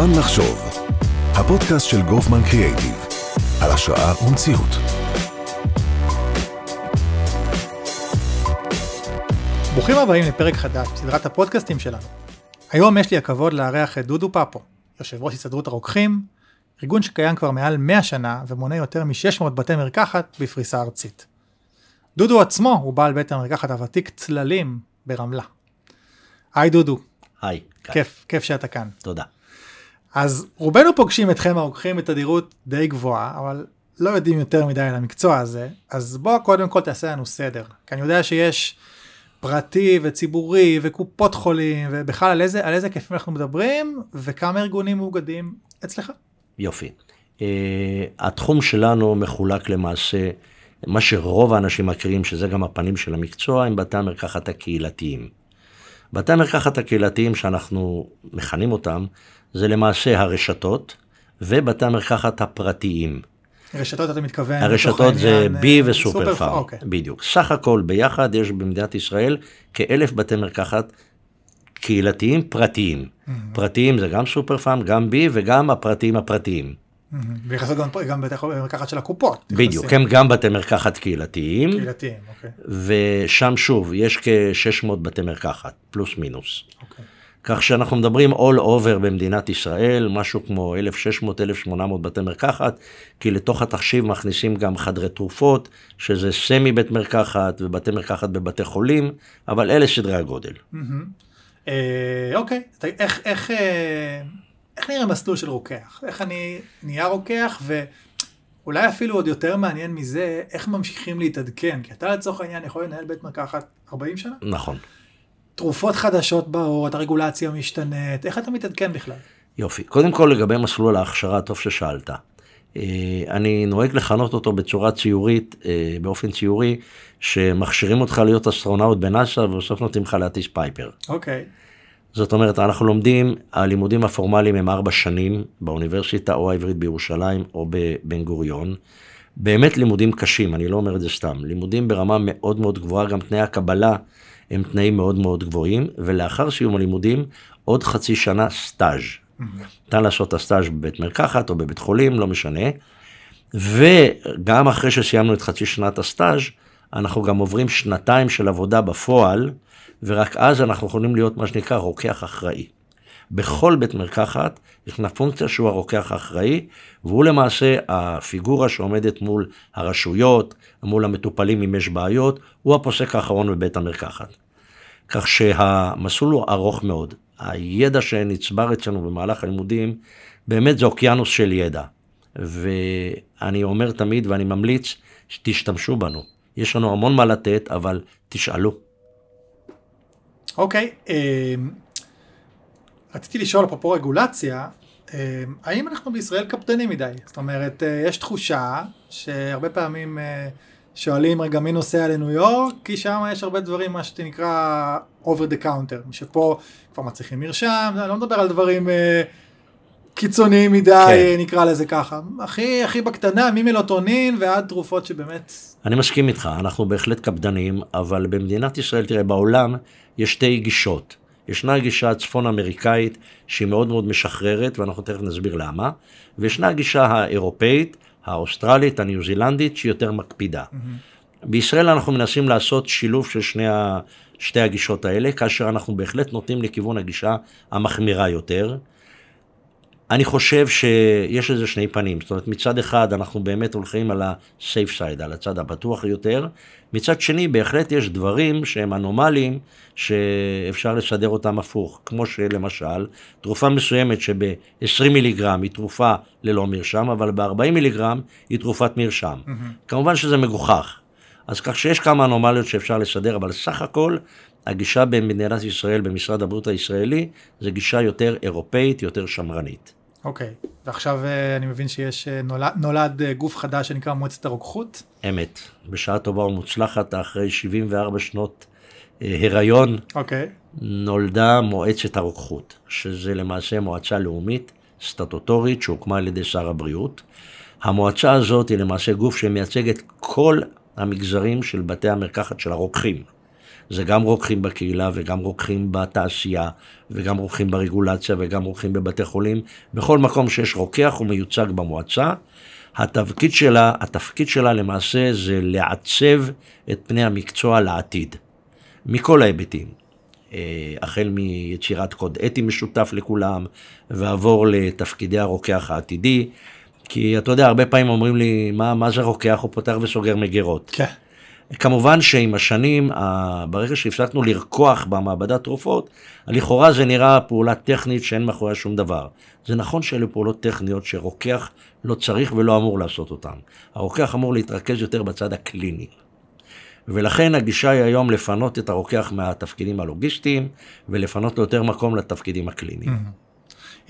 זמן לחשוב, הפודקאסט של גופמן קריאייטיב, על השראה ומציאות. ברוכים הבאים לפרק חדש בסדרת הפודקאסטים שלנו. היום יש לי הכבוד לארח את דודו פפו, יושב ראש הסתדרות הרוקחים, ארגון שקיים כבר מעל 100 שנה ומונה יותר מ-600 בתי מרקחת בפריסה ארצית. דודו עצמו הוא בעל בית המרקחת הוותיק צללים ברמלה. היי דודו. היי. כיף, כיף שאתה כאן. תודה. אז רובנו פוגשים אתכם הרוקחים בתדירות די גבוהה, אבל לא יודעים יותר מדי על המקצוע הזה, אז בוא קודם כל תעשה לנו סדר. כי אני יודע שיש פרטי וציבורי וקופות חולים, ובכלל על איזה, על איזה היקפים אנחנו מדברים, וכמה ארגונים מאוגדים אצלך. יופי. Uh, התחום שלנו מחולק למעשה, מה שרוב האנשים מכירים, שזה גם הפנים של המקצוע, הם בתי המרקחת הקהילתיים. בתי המרקחת הקהילתיים שאנחנו מכנים אותם, זה למעשה הרשתות ובתי המרקחת הפרטיים. רשתות אתה מתכוון? הרשתות זה בי וסופר פארם, אוקיי. בדיוק. סך הכל ביחד יש במדינת ישראל כאלף בתי מרקחת קהילתיים פרטיים. Mm-hmm. פרטיים זה גם סופר פארם, גם בי וגם הפרטיים הפרטיים. ויחסות גם, גם בתי מרקחת של הקופות. בדיוק, הם גם בתי מרקחת קהילתיים. קהילתיים, אוקיי. ושם שוב, יש כ-600 בתי מרקחת, פלוס מינוס. אוקיי. כך שאנחנו מדברים all over במדינת ישראל, משהו כמו 1,600-1,800 בתי מרקחת, כי לתוך התחשיב מכניסים גם חדרי תרופות, שזה סמי בית מרקחת ובתי מרקחת בבתי חולים, אבל אלה סדרי הגודל. אה, אוקיי, איך, איך, אה, איך נראה מסלול של רוקח? איך אני נהיה רוקח, ואולי אפילו עוד יותר מעניין מזה, איך ממשיכים להתעדכן? כי אתה לצורך העניין יכול לנהל בית מרקחת 40 שנה? נכון. תרופות חדשות באות, הרגולציה משתנית, איך אתה מתעדכן בכלל? יופי. קודם כל לגבי מסלול ההכשרה, טוב ששאלת. אה, אני נוהג לכנות אותו בצורה ציורית, אה, באופן ציורי, שמכשירים אותך להיות אסטרונאוט בנאסא ובסוף נותנים לך להטיס Piper. אוקיי. זאת אומרת, אנחנו לומדים, הלימודים הפורמליים הם ארבע שנים באוניברסיטה או העברית בירושלים או בבן גוריון. באמת לימודים קשים, אני לא אומר את זה סתם. לימודים ברמה מאוד מאוד גבוהה, גם תנאי הקבלה הם תנאים מאוד מאוד גבוהים, ולאחר סיום הלימודים, עוד חצי שנה סטאז'. ניתן לעשות את הסטאז' בבית מרקחת או בבית חולים, לא משנה. וגם אחרי שסיימנו את חצי שנת הסטאז', אנחנו גם עוברים שנתיים של עבודה בפועל, ורק אז אנחנו יכולים להיות מה שנקרא רוקח אחראי. בכל בית מרקחת ישנה פונקציה שהוא הרוקח האחראי, והוא למעשה הפיגורה שעומדת מול הרשויות, מול המטופלים אם יש בעיות, הוא הפוסק האחרון בבית המרקחת. כך שהמסלול הוא ארוך מאוד. הידע שנצבר אצלנו במהלך הלימודים, באמת זה אוקיינוס של ידע. ואני אומר תמיד ואני ממליץ שתשתמשו בנו. יש לנו המון מה לתת, אבל תשאלו. אוקיי, okay, רציתי לשאול אפרופו רגולציה, האם אנחנו בישראל קפדנים מדי? זאת אומרת, יש תחושה שהרבה פעמים שואלים רגע מי נוסע לניו יורק, כי שם יש הרבה דברים, מה שנקרא over the counter, שפה כבר מצריכים מרשם, אני לא מדבר על דברים קיצוניים מדי, כן. נקרא לזה ככה. הכי, הכי בקטנה, ממלוטונין ועד תרופות שבאמת... אני מסכים איתך, אנחנו בהחלט קפדנים, אבל במדינת ישראל, תראה, בעולם יש שתי גישות. ישנה הגישה הצפון אמריקאית שהיא מאוד מאוד משחררת, ואנחנו תכף נסביר למה, וישנה הגישה האירופאית, האוסטרלית, הניו זילנדית, שהיא יותר מקפידה. Mm-hmm. בישראל אנחנו מנסים לעשות שילוב של שני ה... שתי הגישות האלה, כאשר אנחנו בהחלט נוטים לכיוון הגישה המחמירה יותר. אני חושב שיש לזה שני פנים, זאת אומרת מצד אחד אנחנו באמת הולכים על ה-safe side, על הצד הבטוח יותר, מצד שני בהחלט יש דברים שהם אנומליים שאפשר לסדר אותם הפוך, כמו שלמשל תרופה מסוימת שב-20 מיליגרם היא תרופה ללא מרשם, אבל ב-40 מיליגרם היא תרופת מרשם. Mm-hmm. כמובן שזה מגוחך, אז כך שיש כמה אנומליות שאפשר לסדר, אבל סך הכל הגישה במדינת ישראל, במשרד הבריאות הישראלי, זה גישה יותר אירופאית, יותר שמרנית. אוקיי, okay. ועכשיו אה, אני מבין שיש, אה, נולד, נולד אה, גוף חדש שנקרא מועצת הרוקחות? אמת, בשעה טובה ומוצלחת, אחרי 74 שנות הריון, אוקיי. Okay. נולדה מועצת הרוקחות, שזה למעשה מועצה לאומית סטטוטורית שהוקמה על ידי שר הבריאות. המועצה הזאת היא למעשה גוף שמייצג את כל המגזרים של בתי המרקחת של הרוקחים. זה גם רוקחים בקהילה וגם רוקחים בתעשייה וגם רוקחים ברגולציה וגם רוקחים בבתי חולים. בכל מקום שיש רוקח הוא מיוצג במועצה. התפקיד שלה, התפקיד שלה למעשה זה לעצב את פני המקצוע לעתיד, מכל ההיבטים. אה, החל מיצירת קוד אתי משותף לכולם, ועבור לתפקידי הרוקח העתידי. כי אתה יודע, הרבה פעמים אומרים לי, מה, מה זה רוקח? הוא פותח וסוגר מגירות. כן. כמובן שעם השנים, ברגע שהפסקנו לרקוח במעבדת תרופות, לכאורה זה נראה פעולה טכנית שאין מאחוריה שום דבר. זה נכון שאלה פעולות טכניות שרוקח לא צריך ולא אמור לעשות אותן. הרוקח אמור להתרכז יותר בצד הקליני. ולכן הגישה היא היום לפנות את הרוקח מהתפקידים הלוגיסטיים, ולפנות לו יותר מקום לתפקידים הקליניים.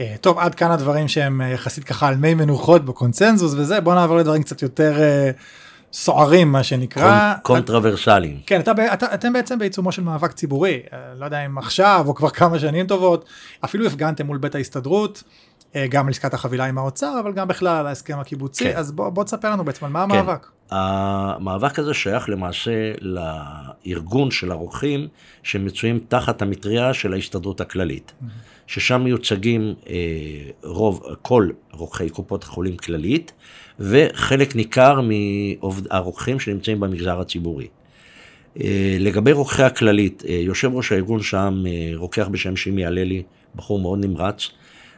אה, טוב, עד כאן הדברים שהם אה, יחסית ככה על מי מנוחות בקונצנזוס וזה, בוא נעבור לדברים קצת יותר אה, סוערים, מה שנקרא. קונטרוורסליים. את, כן, אתה, אתה, אתם בעצם בעיצומו של מאבק ציבורי, לא יודע אם עכשיו או כבר כמה שנים טובות, אפילו הפגנתם מול בית ההסתדרות. גם על עסקת החבילה עם האוצר, אבל גם בכלל על ההסכם הקיבוצי, כן. אז בוא, בוא תספר לנו בעצם על מה כן. המאבק. המאבק הזה שייך למעשה לארגון של הרוקחים שמצויים תחת המטריה של ההסתדרות הכללית. Mm-hmm. ששם מיוצגים אה, רוב, כל רוקחי קופות החולים כללית, וחלק ניכר מהרוקחים שנמצאים במגזר הציבורי. אה, לגבי רוקחי הכללית, אה, יושב ראש הארגון שם, אה, רוקח בשם שימי הללי, בחור מאוד נמרץ,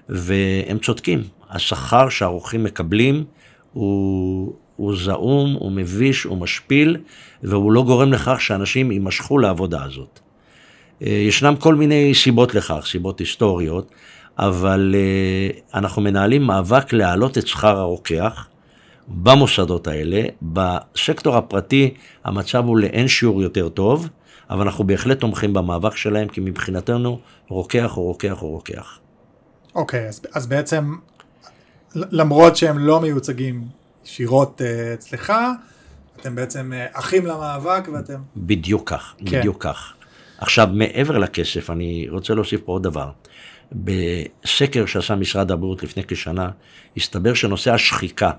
והם צודקים, השכר שהרוקחים מקבלים הוא, הוא זעום, הוא מביש, הוא משפיל, והוא לא גורם לכך שאנשים יימשכו לעבודה הזאת. ישנם כל מיני סיבות לכך, סיבות היסטוריות, אבל אנחנו מנהלים מאבק להעלות את שכר הרוקח במוסדות האלה. בסקטור הפרטי המצב הוא לאין שיעור יותר טוב, אבל אנחנו בהחלט תומכים במאבק שלהם, כי מבחינתנו רוקח הוא רוקח הוא רוקח. אוקיי, okay, אז, אז בעצם למרות שהם לא מיוצגים ישירות uh, אצלך, אתם בעצם uh, אחים למאבק ואתם... בדיוק כך, כן. בדיוק כך. עכשיו, מעבר לכסף, אני רוצה להוסיף פה עוד דבר. בסקר שעשה משרד הבריאות לפני כשנה, הסתבר שנושא השחיקה,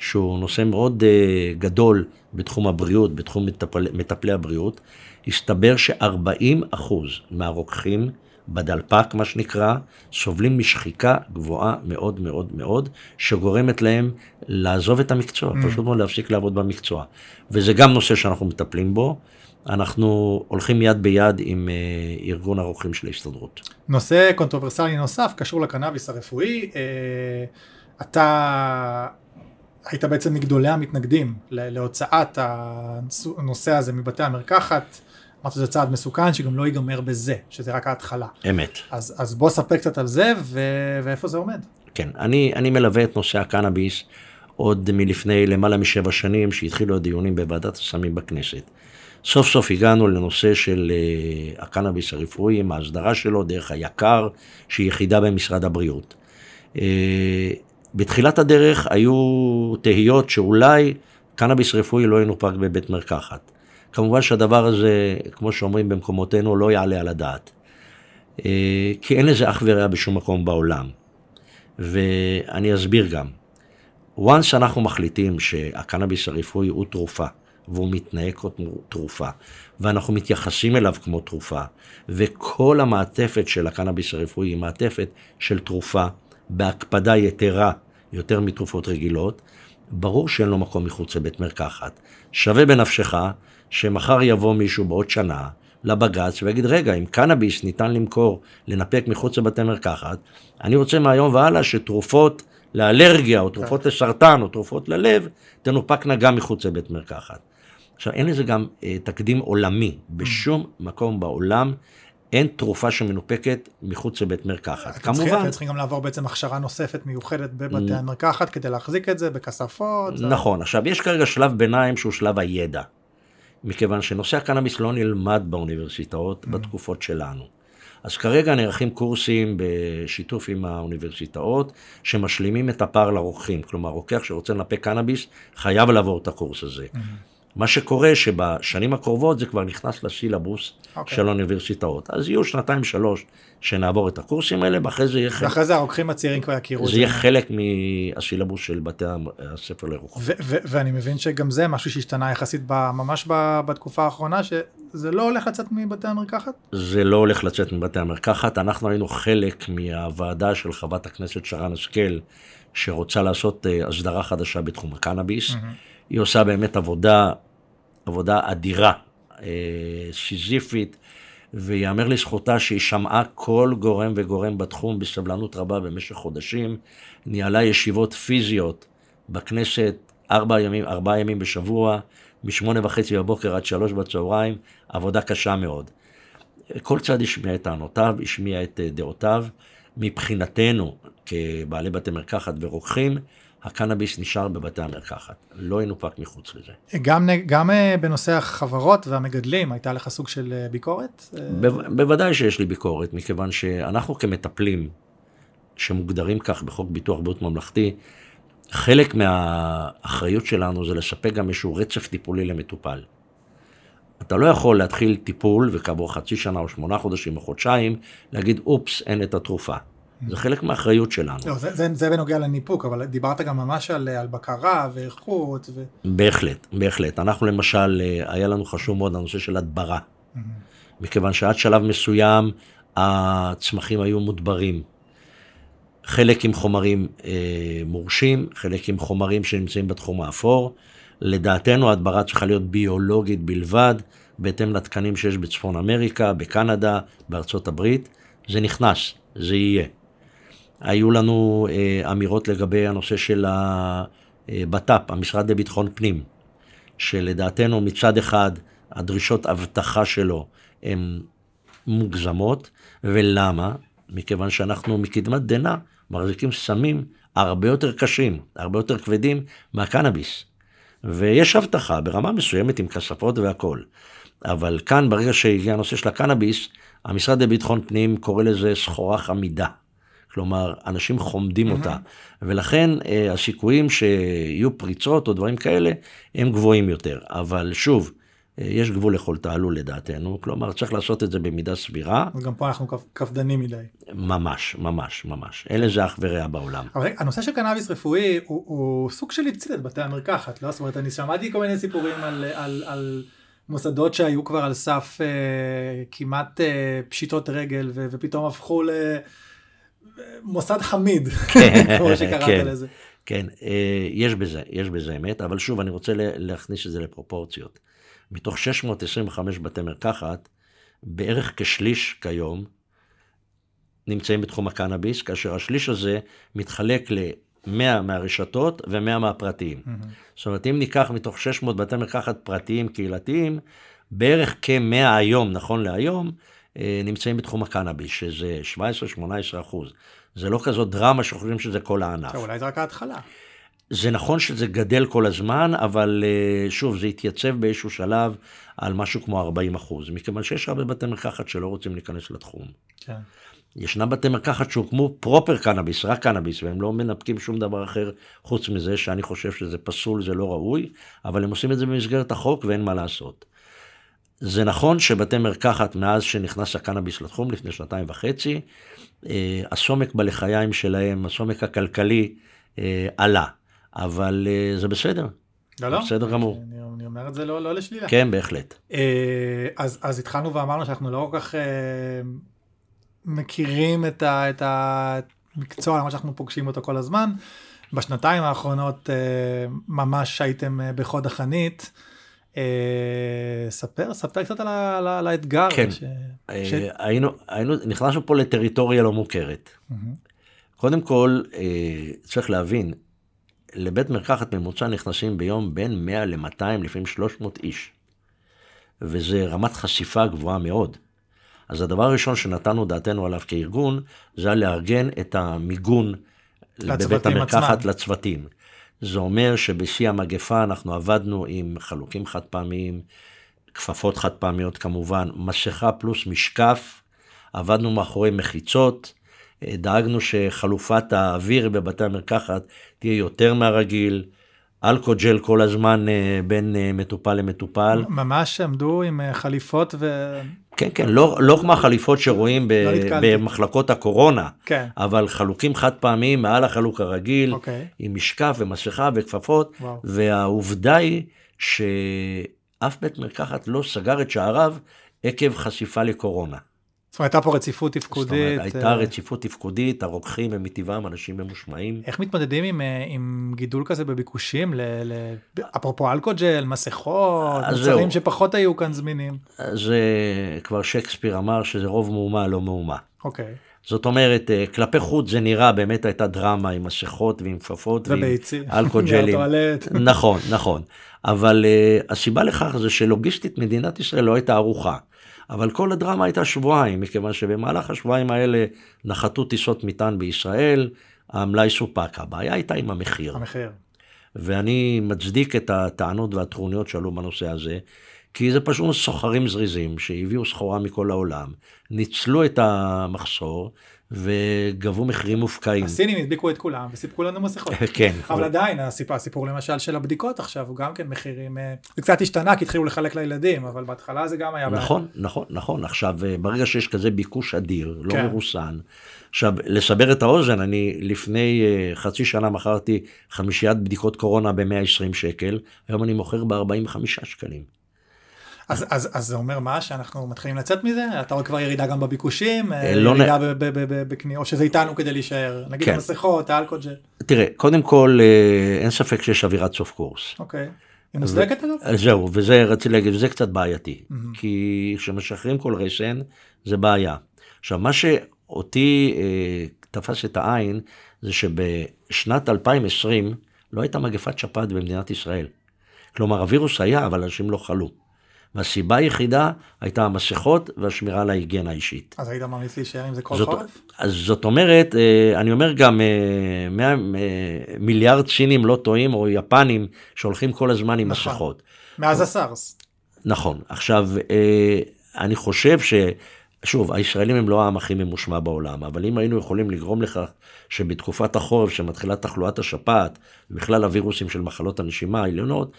שהוא נושא מאוד uh, גדול בתחום הבריאות, בתחום מטפל, מטפלי הבריאות, הסתבר ש-40% מהרוקחים בדלפק, מה שנקרא, סובלים משחיקה גבוהה מאוד מאוד מאוד, שגורמת להם לעזוב את המקצוע, mm. פשוט מאוד להפסיק לעבוד במקצוע. וזה גם נושא שאנחנו מטפלים בו. אנחנו הולכים יד ביד עם uh, ארגון הרוקחים של ההסתדרות. נושא קונטרוברסלי נוסף קשור לקנאביס הרפואי. אה, אתה היית בעצם מגדולי המתנגדים להוצאת הנושא הזה מבתי המרקחת. אמרת שזה צעד מסוכן שגם לא ייגמר בזה, שזה רק ההתחלה. אמת. אז, אז בוא ספר קצת על זה ו... ואיפה זה עומד. כן, אני, אני מלווה את נושא הקנאביס עוד מלפני למעלה משבע שנים שהתחילו הדיונים בוועדת הסמים בכנסת. סוף סוף הגענו לנושא של uh, הקנאביס הרפואי, עם ההסדרה שלו דרך היקר, שהיא יחידה במשרד הבריאות. Uh, בתחילת הדרך היו תהיות שאולי קנאביס רפואי לא ינופק בבית מרקחת. כמובן שהדבר הזה, כמו שאומרים במקומותינו, לא יעלה על הדעת. Uh, כי אין לזה אח ורע בשום מקום בעולם. ואני אסביר גם. once אנחנו מחליטים שהקנאביס הרפואי הוא תרופה, והוא מתנהג כמו תרופה, ואנחנו מתייחסים אליו כמו תרופה, וכל המעטפת של הקנאביס הרפואי היא מעטפת של תרופה בהקפדה יתרה יותר מתרופות רגילות, ברור שאין לו מקום מחוץ לבית מרקחת. שווה בנפשך שמחר יבוא מישהו בעוד שנה לבג"ץ ויגיד, רגע, אם קנאביס ניתן למכור, לנפק מחוץ לבתי מרקחת, אני רוצה מהיום והלאה שתרופות לאלרגיה, או תרופות לסרטן, או תרופות ללב, תנופקנה גם מחוץ לבית מרקחת. עכשיו, אין לזה גם אה, תקדים עולמי. בשום מקום בעולם אין תרופה שמנופקת מחוץ לבית מרקחת. כמובן... אתם צריכים גם לעבור בעצם הכשרה נוספת מיוחדת בבתי המרקחת כדי להחזיק את זה בכספות. נכון. עכשיו, יש כרגע שלב ביניים שהוא שלב הידע. מכיוון שנושא הקנאביס לא נלמד באוניברסיטאות. בתקופות שלנו. אז כרגע נערכים קורסים בשיתוף עם האוניברסיטאות שמשלימים את הפער לרוקחים. כלומר, רוקח שרוצה לנפק קנאביס חייב לעבור את הקורס הזה. Mm-hmm. מה שקורה שבשנים הקרובות זה כבר נכנס לסילבוס אוקיי. של האוניברסיטאות. אז יהיו שנתיים שלוש שנעבור את הקורסים האלה, ואחרי זה יהיה חלק, ואחרי זה הרוקחים הצעירים כבר יכירו את זה יהיה חלק מהסילבוס של בתי הספר ו- ואני מבין שגם זה משהו שהשתנה יחסית ב- ממש ב- בתקופה האחרונה, שזה לא הולך לצאת מבתי המרקחת? זה לא הולך לצאת מבתי המרקחת. אנחנו היינו חלק מהוועדה של חברת הכנסת שרן השכל, שרוצה לעשות אה, הסדרה חדשה בתחום הקנאביס. היא עושה באמת עבודה, עבודה אדירה, אה, סיזיפית, ויאמר לזכותה שהיא שמעה כל גורם וגורם בתחום בסבלנות רבה במשך חודשים, ניהלה ישיבות פיזיות בכנסת ארבע ימים, ארבעה ימים בשבוע, משמונה וחצי בבוקר עד שלוש בצהריים, עבודה קשה מאוד. כל צד השמיע את טענותיו, השמיע את אה, דעותיו. מבחינתנו, כבעלי בתי מרקחת ורוקחים, הקנאביס נשאר בבתי המרקחת, לא ינופק מחוץ לזה. גם, גם אה, בנושא החברות והמגדלים, הייתה לך סוג של אה, ביקורת? אה, ב- בוודאי שיש לי ביקורת, מכיוון שאנחנו כמטפלים, שמוגדרים כך בחוק ביטוח בריאות ממלכתי, חלק מהאחריות שלנו זה לספק גם איזשהו רצף טיפולי למטופל. אתה לא יכול להתחיל טיפול וכעבור חצי שנה או שמונה חודשים או חודשיים להגיד אופס אין את התרופה. זה חלק מהאחריות שלנו. לא, זה, זה, זה בנוגע לניפוק, אבל דיברת גם ממש על, על בקרה ואיכות. ו... בהחלט, בהחלט. אנחנו למשל, אה, היה לנו חשוב מאוד הנושא של הדברה. מכיוון שעד שלב מסוים הצמחים היו מודברים. חלק עם חומרים אה, מורשים, חלק עם חומרים שנמצאים בתחום האפור. לדעתנו ההדברה צריכה להיות ביולוגית בלבד, בהתאם לתקנים שיש בצפון אמריקה, בקנדה, בארצות הברית. זה נכנס, זה יהיה. היו לנו אה, אמירות לגבי הנושא של הבט"פ, המשרד לביטחון פנים, שלדעתנו מצד אחד הדרישות אבטחה שלו הן מוגזמות, ולמה? מכיוון שאנחנו מקדמת דנא מחזיקים סמים הרבה יותר קשים, הרבה יותר כבדים מהקנאביס. ויש אבטחה ברמה מסוימת עם כספות והכול. אבל כאן, ברגע שהגיע הנושא של הקנאביס, המשרד לביטחון פנים קורא לזה סחורה חמידה. כלומר, אנשים חומדים אותה. ולכן אה, הסיכויים שיהיו פריצות או דברים כאלה, הם גבוהים יותר. אבל שוב, אה, יש גבול לכל תעלול לדעתנו, כלומר, צריך לעשות את זה במידה סבירה. אז גם פה אנחנו קפ- קפדנים מדי. ממש, ממש, ממש. אין לזה אח ורע בעולם. אבל הנושא של קנאביס רפואי הוא, הוא סוג של הציל את בתי המרקחת, לא? זאת אומרת, אני שמעתי כל מיני סיפורים על, על, על מוסדות שהיו כבר על סף אה, כמעט אה, פשיטות רגל ו, ופתאום הפכו למוסד חמיד, כמו שקראת כן. לזה. כן, אה, יש בזה, יש בזה אמת, אבל שוב, אני רוצה להכניס את זה לפרופורציות. מתוך 625 בתי מרקחת, בערך כשליש כיום נמצאים בתחום הקנאביס, כאשר השליש הזה מתחלק ל-100 מהרשתות ו-100 מהפרטיים. זאת אומרת, אם ניקח מתוך 600 בתי מרקחת פרטיים קהילתיים, בערך כ-100 היום, נכון להיום, נמצאים בתחום הקנאביס, שזה 17-18 אחוז. זה לא כזאת דרמה שחושבים שזה כל הענף. אולי זה רק ההתחלה. זה נכון שזה גדל כל הזמן, אבל אה, שוב, זה התייצב באיזשהו שלב על משהו כמו 40 אחוז, מכיוון שיש הרבה בתי מרקחת שלא רוצים להיכנס לתחום. כן. ישנם בתי מרקחת שהוקמו פרופר קנאביס, רק קנאביס, והם לא מנפקים שום דבר אחר חוץ מזה, שאני חושב שזה פסול, זה לא ראוי, אבל הם עושים את זה במסגרת החוק ואין מה לעשות. זה נכון שבתי מרקחת, מאז שנכנס הקנאביס לתחום, לפני שנתיים וחצי, אה, הסומק בלחיים שלהם, הסומק הכלכלי, אה, עלה. אבל אה, זה בסדר, לא, לא. בסדר גמור. אני, אני אומר את זה לא, לא לשלילה. כן, בהחלט. אז, אז התחלנו ואמרנו שאנחנו לא כל כך מכירים את, ה, את המקצוע, למרות שאנחנו פוגשים אותו כל הזמן. בשנתיים האחרונות ממש הייתם בחוד החנית. אה, ספר, ספר קצת על, האתגר. כן. ש... אה, ש... היינו, היינו, נכנסנו פה לטריטוריה לא מוכרת. קודם כל, אה, צריך להבין, לבית מרקחת ממוצע נכנסים ביום בין 100 ל-200, לפעמים 300 איש. וזה רמת חשיפה גבוהה מאוד. אז הדבר הראשון שנתנו דעתנו עליו כארגון, זה היה לארגן את המיגון לצוותים המרקחת עצמם. לצוותים. זה אומר שבשיא המגפה אנחנו עבדנו עם חלוקים חד פעמיים, כפפות חד פעמיות כמובן, מסכה פלוס משקף, עבדנו מאחורי מחיצות, אה, דאגנו שחלופת האוויר בבתי המרקחת תהיה יותר מהרגיל, אלכוג'ל כל הזמן אה, בין אה, מטופל למטופל. ממש עמדו עם אה, חליפות ו... כן, כן, לא, לא כמו החליפות שרואים ב, לא. במחלקות הקורונה, כן. אבל חלוקים חד פעמיים מעל החלוק הרגיל, אוקיי. עם משקף ומסכה וכפפות, וואו. והעובדה היא שאף בית מרקחת לא סגר את שעריו עקב חשיפה לקורונה. זאת אומרת, הייתה פה רציפות זאת תפקודית. אומרת, הייתה אה, רציפות תפקודית, הרוקחים הם מטבעם אנשים ממושמעים. איך מתמודדים עם, אה, עם גידול כזה בביקושים, ל, ל, אפרופו אלכוג'ל, מסכות, מוצרים. שפחות היו כאן זמינים. זה כבר שייקספיר אמר שזה רוב מהומה לא מהומה. אוקיי. זאת אומרת, אה, כלפי חוץ זה נראה, באמת הייתה דרמה עם מסכות ועם כפפות ועם. אלכוג'לים. מהטואלט. נכון, נכון. אבל uh, הסיבה לכך זה שלוגיסטית מדינת ישראל לא הייתה ערוכה. אבל כל הדרמה הייתה שבועיים, מכיוון שבמהלך השבועיים האלה נחתו טיסות מטען בישראל, המלאי סופק. הבעיה הייתה עם המחיר. המחיר. ואני מצדיק את הטענות והטרוניות שעלו בנושא הזה, כי זה פשוט סוחרים זריזים שהביאו סחורה מכל העולם, ניצלו את המחסור וגבו מחירים מופקעים. הסינים הדביקו את כולם וסיפקו לנו מסכות. כן, אבל עדיין הסיפור, הסיפור למשל של הבדיקות עכשיו הוא גם כן מחירים אה, זה קצת השתנה כי התחילו לחלק לילדים אבל בהתחלה זה גם היה בעיה. נכון, נכון, נכון. עכשיו, אה, ברגע שיש כזה ביקוש אדיר, לא כן. מרוסן, עכשיו, לסבר את האוזן, אני לפני אה, חצי שנה מכרתי חמישיית בדיקות קורונה ב-120 שקל, היום אני מוכר ב-45 שקלים. אז, אז, אז זה אומר מה שאנחנו מתחילים לצאת מזה אתה רואה כבר ירידה גם בביקושים אה, לא ירידה ב- ב- ב- ב- בקנייה או שזה איתנו כדי להישאר נגיד כן. המסכות האלכוג'ל תראה, קודם כל, אה, אין ספק שיש אווירת סוף קורס. אוקיי. היא מוצדקת אגב? זהו, וזה רציתי להגיד, וזה קצת בעייתי. כי כשמשחררים כל רסן, זה בעיה. עכשיו, מה שאותי אה, תפס את העין, זה שבשנת 2020 לא הייתה מגפת שפעת במדינת ישראל. כלומר, הווירוס היה, אבל אנשים לא חלו. והסיבה היחידה הייתה המסכות והשמירה על ההיגיינה האישית. אז היית ממליץ להישאר עם זה כל זאת, חורף? אז זאת אומרת, אה, אני אומר גם, אה, 100 מיליארד סינים לא טועים, או יפנים, שהולכים כל הזמן עם נכון. מסכות. מאז הסארס. נכון. עכשיו, אה, אני חושב ש... שוב, הישראלים הם לא העם הכי ממושמע בעולם, אבל אם היינו יכולים לגרום לכך שבתקופת החורף, שמתחילה תחלואת השפעת, ובכלל הווירוסים של מחלות הנשימה העליונות,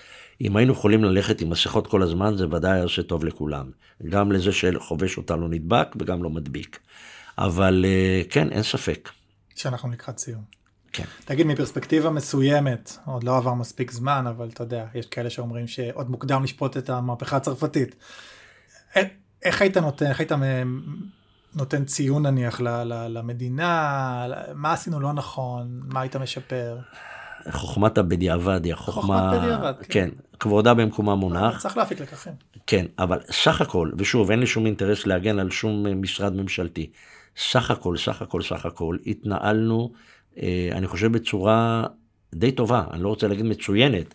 אם היינו יכולים ללכת עם מסכות כל הזמן, זה ודאי היה עושה טוב לכולם. גם לזה שחובש אותה לא נדבק וגם לא מדביק. אבל אה, כן, אין ספק. שאנחנו לקראת סיום. כן. תגיד מפרספקטיבה מסוימת עוד לא עבר מספיק זמן אבל אתה יודע יש כאלה שאומרים שעוד מוקדם לשפוט את המהפכה הצרפתית. א- איך היית נותן איך היית נותן ציון נניח ל- ל- למדינה מה עשינו לא נכון מה היית משפר. חוכמת הבדיעבד היא החוכמה... חוכמת בדיעבד, כן. כן, כבודה במקומה מונח. צריך להפיק לקחים. כן, אבל סך הכל, ושוב, אין לי שום אינטרס להגן על שום אה, משרד ממשלתי. סך הכל, סך הכל, סך הכל, התנהלנו, אה, אני חושב, בצורה די טובה, אני לא רוצה להגיד מצוינת,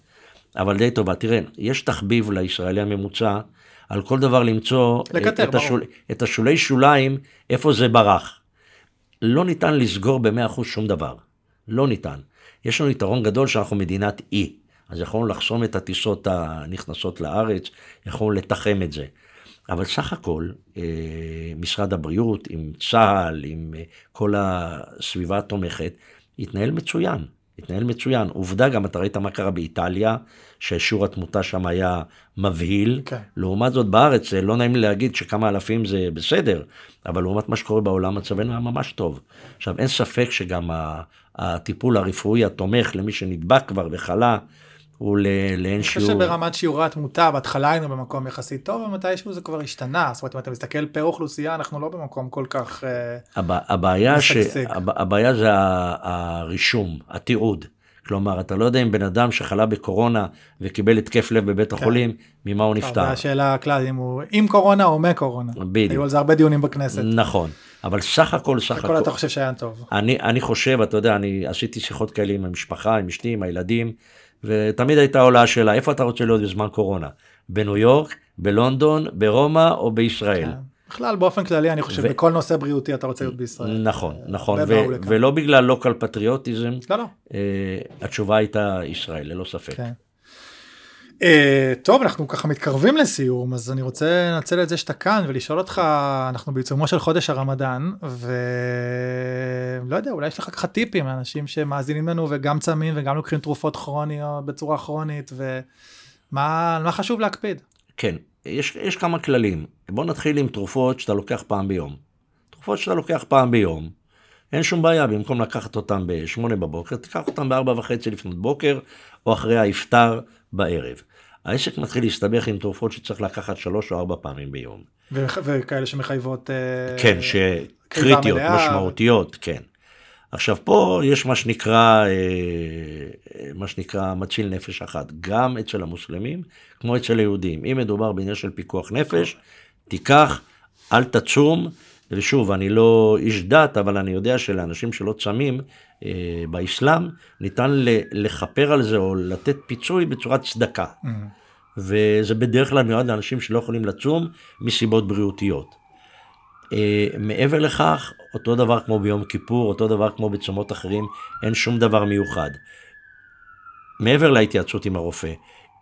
אבל די טובה. תראה, יש תחביב לישראלי הממוצע, על כל דבר למצוא לקטר, את. השול, את השולי שוליים, איפה זה ברח. לא ניתן לסגור ב-100% שום דבר. לא ניתן. יש לנו יתרון גדול שאנחנו מדינת אי. אז יכולנו לחסום את הטיסות הנכנסות לארץ, יכולנו לתחם את זה. אבל סך הכל, אה, משרד הבריאות, עם צה"ל, עם אה, כל הסביבה התומכת, התנהל מצוין. התנהל מצוין. עובדה, גם אתה ראית מה קרה באיטליה, ששיעור התמותה שם היה מבהיל. כן. לעומת זאת בארץ, אה, לא נעים לי להגיד שכמה אלפים זה בסדר, אבל לעומת מה שקורה בעולם מצבנו היה ממש טוב. עכשיו, אין ספק שגם הטיפול הרפואי התומך למי שנדבק כבר וחלה, הוא לאין אני חושב שיעור. שברמת שיעורי התמותה בהתחלה היינו במקום יחסית טוב ומתישהו זה כבר השתנה זאת אומרת אם אתה מסתכל פר אוכלוסייה אנחנו לא במקום כל כך אה, הבע- הבעיה, ש... הב- הבעיה זה הרישום, התיעוד. כלומר, אתה לא יודע אם בן אדם שחלה בקורונה וקיבל התקף לב בבית כן. החולים, ממה הוא נפטר. השאלה הכלל אם הוא עם קורונה או מקורונה. בדיוק. היו על זה הרבה דיונים בכנסת. נכון, אבל סך הכל, סך הכל הכל, אתה חושב שהיה טוב. אני, אני חושב, אתה יודע, אני עשיתי שיחות כאלה עם המשפחה, עם אשתי, עם הילדים, ותמיד הייתה עולה השאלה, איפה אתה רוצה להיות בזמן קורונה? בניו יורק, בלונדון, ברומא או בישראל? כן. בכלל באופן כללי אני חושב ו- בכל נושא בריאותי אתה רוצה להיות בישראל. נכון, נכון, הרבה ו-. ולא בגלל לוקל פטריוטיזם, לא לא. אה, התשובה הייתה ישראל, ללא ספק. כן. אה, טוב, אנחנו ככה מתקרבים לסיום, אז אני רוצה לנצל את זה שאתה כאן ולשאול אותך, אנחנו בעיצומו של חודש הרמדאן, ולא יודע, אולי יש לך ככה טיפים לאנשים שמאזינים לנו וגם צמים וגם לוקחים תרופות כרוניות בצורה כרונית, ומה מה חשוב להקפיד? כן, יש, יש כמה כללים. בוא נתחיל עם תרופות שאתה לוקח פעם ביום. תרופות שאתה לוקח פעם ביום, אין שום בעיה, במקום לקחת אותם ב-8 בבוקר, תיקח אותם ב-4 וחצי לפנות בוקר, או אחרי האפטר בערב. העסק מתחיל להסתבך עם תרופות שצריך לקחת שלוש או ארבע פעמים ביום. ו- וכאלה שמחייבות... אה, כן, שקריטיות, משמעותיות, כן. עכשיו פה יש מה שנקרא, אה, מה שנקרא מציל נפש אחת, גם אצל המוסלמים כמו אצל היהודים. אם מדובר בעניין של פיקוח נפש, תיקח, אל תצום, ושוב, אני לא איש דת, אבל אני יודע שלאנשים שלא צמים אה, באסלאם, ניתן לכפר על זה או לתת פיצוי בצורת צדקה. Mm-hmm. וזה בדרך כלל מיועד לאנשים שלא יכולים לצום מסיבות בריאותיות. אה, מעבר לכך, אותו דבר כמו ביום כיפור, אותו דבר כמו בצומות אחרים, אין שום דבר מיוחד. מעבר להתייעצות עם הרופא,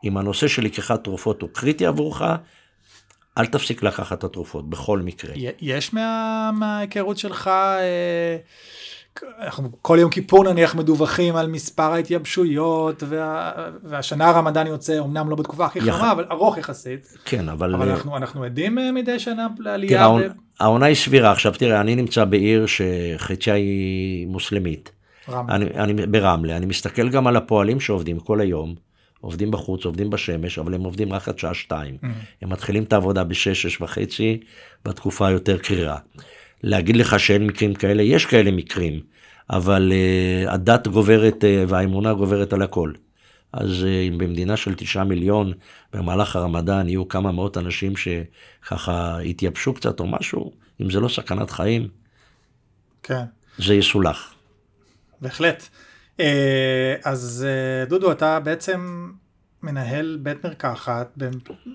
אם הנושא של לקיחת תרופות הוא קריטי עבורך, אל תפסיק לקחת את התרופות, בכל מקרה. יש מה, מההיכרות שלך, אה, אנחנו כל יום כיפור נניח מדווחים על מספר ההתייבשויות, וה, והשנה הרמדאן יוצא, אמנם לא בתקופה הכי חמה, אבל ארוך יחסית. כן, אבל... אבל אנחנו, אנחנו עדים אה, מדי שנה לעלייה. תראה, ב... העונה היא סבירה. עכשיו תראה, אני נמצא בעיר שחציה היא מוסלמית. רמלה. אני, אני, ברמלה. אני מסתכל גם על הפועלים שעובדים כל היום. עובדים בחוץ, עובדים בשמש, אבל הם עובדים רק עד שעה שתיים. Mm. הם מתחילים את העבודה בשש, שש וחצי, בתקופה היותר קרירה. להגיד לך שאין מקרים כאלה, יש כאלה מקרים, אבל uh, הדת גוברת uh, והאמונה גוברת על הכל. אז uh, אם במדינה של תשעה מיליון, במהלך הרמדאן יהיו כמה מאות אנשים שככה יתייבשו קצת או משהו, אם זה לא סכנת חיים, כן. זה יסולח. בהחלט. אה, אז אה, דודו, אתה בעצם מנהל בית מרקחת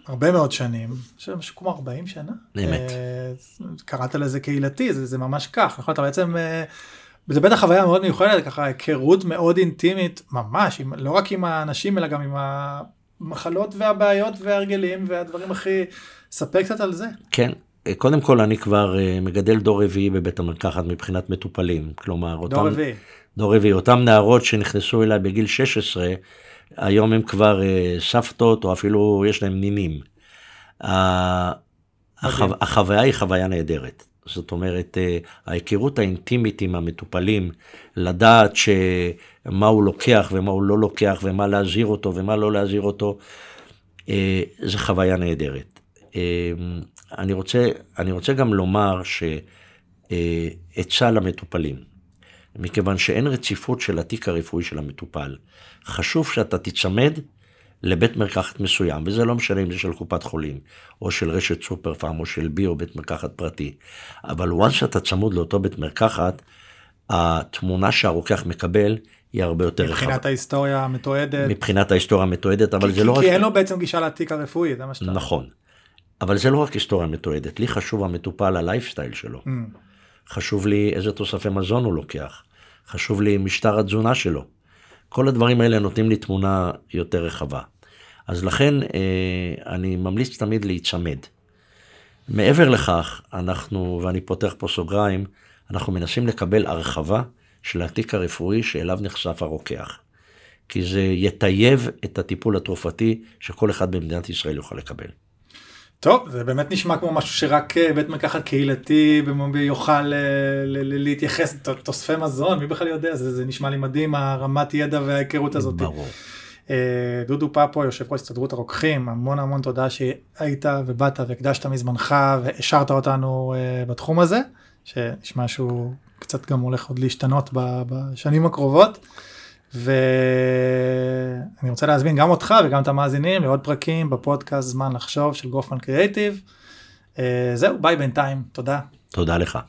בהרבה מאוד שנים, משהו כמו 40 שנה. באמת. אה, קראת לזה קהילתי, זה, זה ממש כך, נכון? אתה בעצם, זה בטח חוויה מאוד מיוחדת, ככה היכרות מאוד אינטימית, ממש, עם, לא רק עם האנשים, אלא גם עם המחלות והבעיות וההרגלים והדברים הכי... ספר קצת על זה. כן, קודם כל אני כבר מגדל דור רביעי בבית המרקחת מבחינת מטופלים, כלומר, דור אותם... רביעי. דור רביעי, אותם נערות שנכנסו אליי בגיל 16, היום הם כבר uh, סבתות או אפילו יש להם נינים. החו... החוויה היא חוויה נהדרת. זאת אומרת, uh, ההיכרות האינטימית עם המטופלים, לדעת שמה הוא לוקח ומה הוא לא לוקח ומה להזהיר אותו ומה לא להזהיר אותו, uh, זו חוויה נהדרת. Uh, אני, רוצה, אני רוצה גם לומר שעצה למטופלים. מכיוון שאין רציפות של התיק הרפואי של המטופל. חשוב שאתה תיצמד לבית מרקחת מסוים, וזה לא משנה אם זה של קופת חולים, או של רשת סופר פארם, או של בי, או בית מרקחת פרטי. אבל once שאתה צמוד לאותו בית מרקחת, התמונה שהרוקח מקבל היא הרבה יותר רחבה. מבחינת ההיסטוריה המתועדת. מבחינת ההיסטוריה המתועדת, אבל כי, זה לא כי רק... כי אין לו בעצם גישה לתיק הרפואי, זה מה שאתה... נכון. אבל זה לא רק היסטוריה מתועדת, לי חשוב המטופל, הלייפסטייל שלו. Mm. חשוב לי איזה תוספי מזון הוא לוקח, חשוב לי משטר התזונה שלו. כל הדברים האלה נותנים לי תמונה יותר רחבה. אז לכן אה, אני ממליץ תמיד להיצמד. מעבר לכך, אנחנו, ואני פותח פה סוגריים, אנחנו מנסים לקבל הרחבה של התיק הרפואי שאליו נחשף הרוקח. כי זה יטייב את הטיפול התרופתי שכל אחד במדינת ישראל יוכל לקבל. טוב, זה באמת נשמע כמו משהו שרק אה, בית מרקחת קהילתי יוכל אה, להתייחס, תוספי מזון, מי בכלל יודע, זה, זה נשמע לי מדהים, הרמת ידע וההיכרות הזאת. ברור. אה, דודו פפו, יושב ראש הסתדרות הרוקחים, המון המון תודה שהיית ובאת והקדשת מזמנך והשארת אותנו בתחום הזה, שנשמע שהוא קצת גם הולך עוד להשתנות בשנים הקרובות. ואני רוצה להזמין גם אותך וגם את המאזינים לעוד פרקים בפודקאסט זמן לחשוב של גופמן קריאייטיב. אה, זהו ביי בינתיים תודה. תודה לך.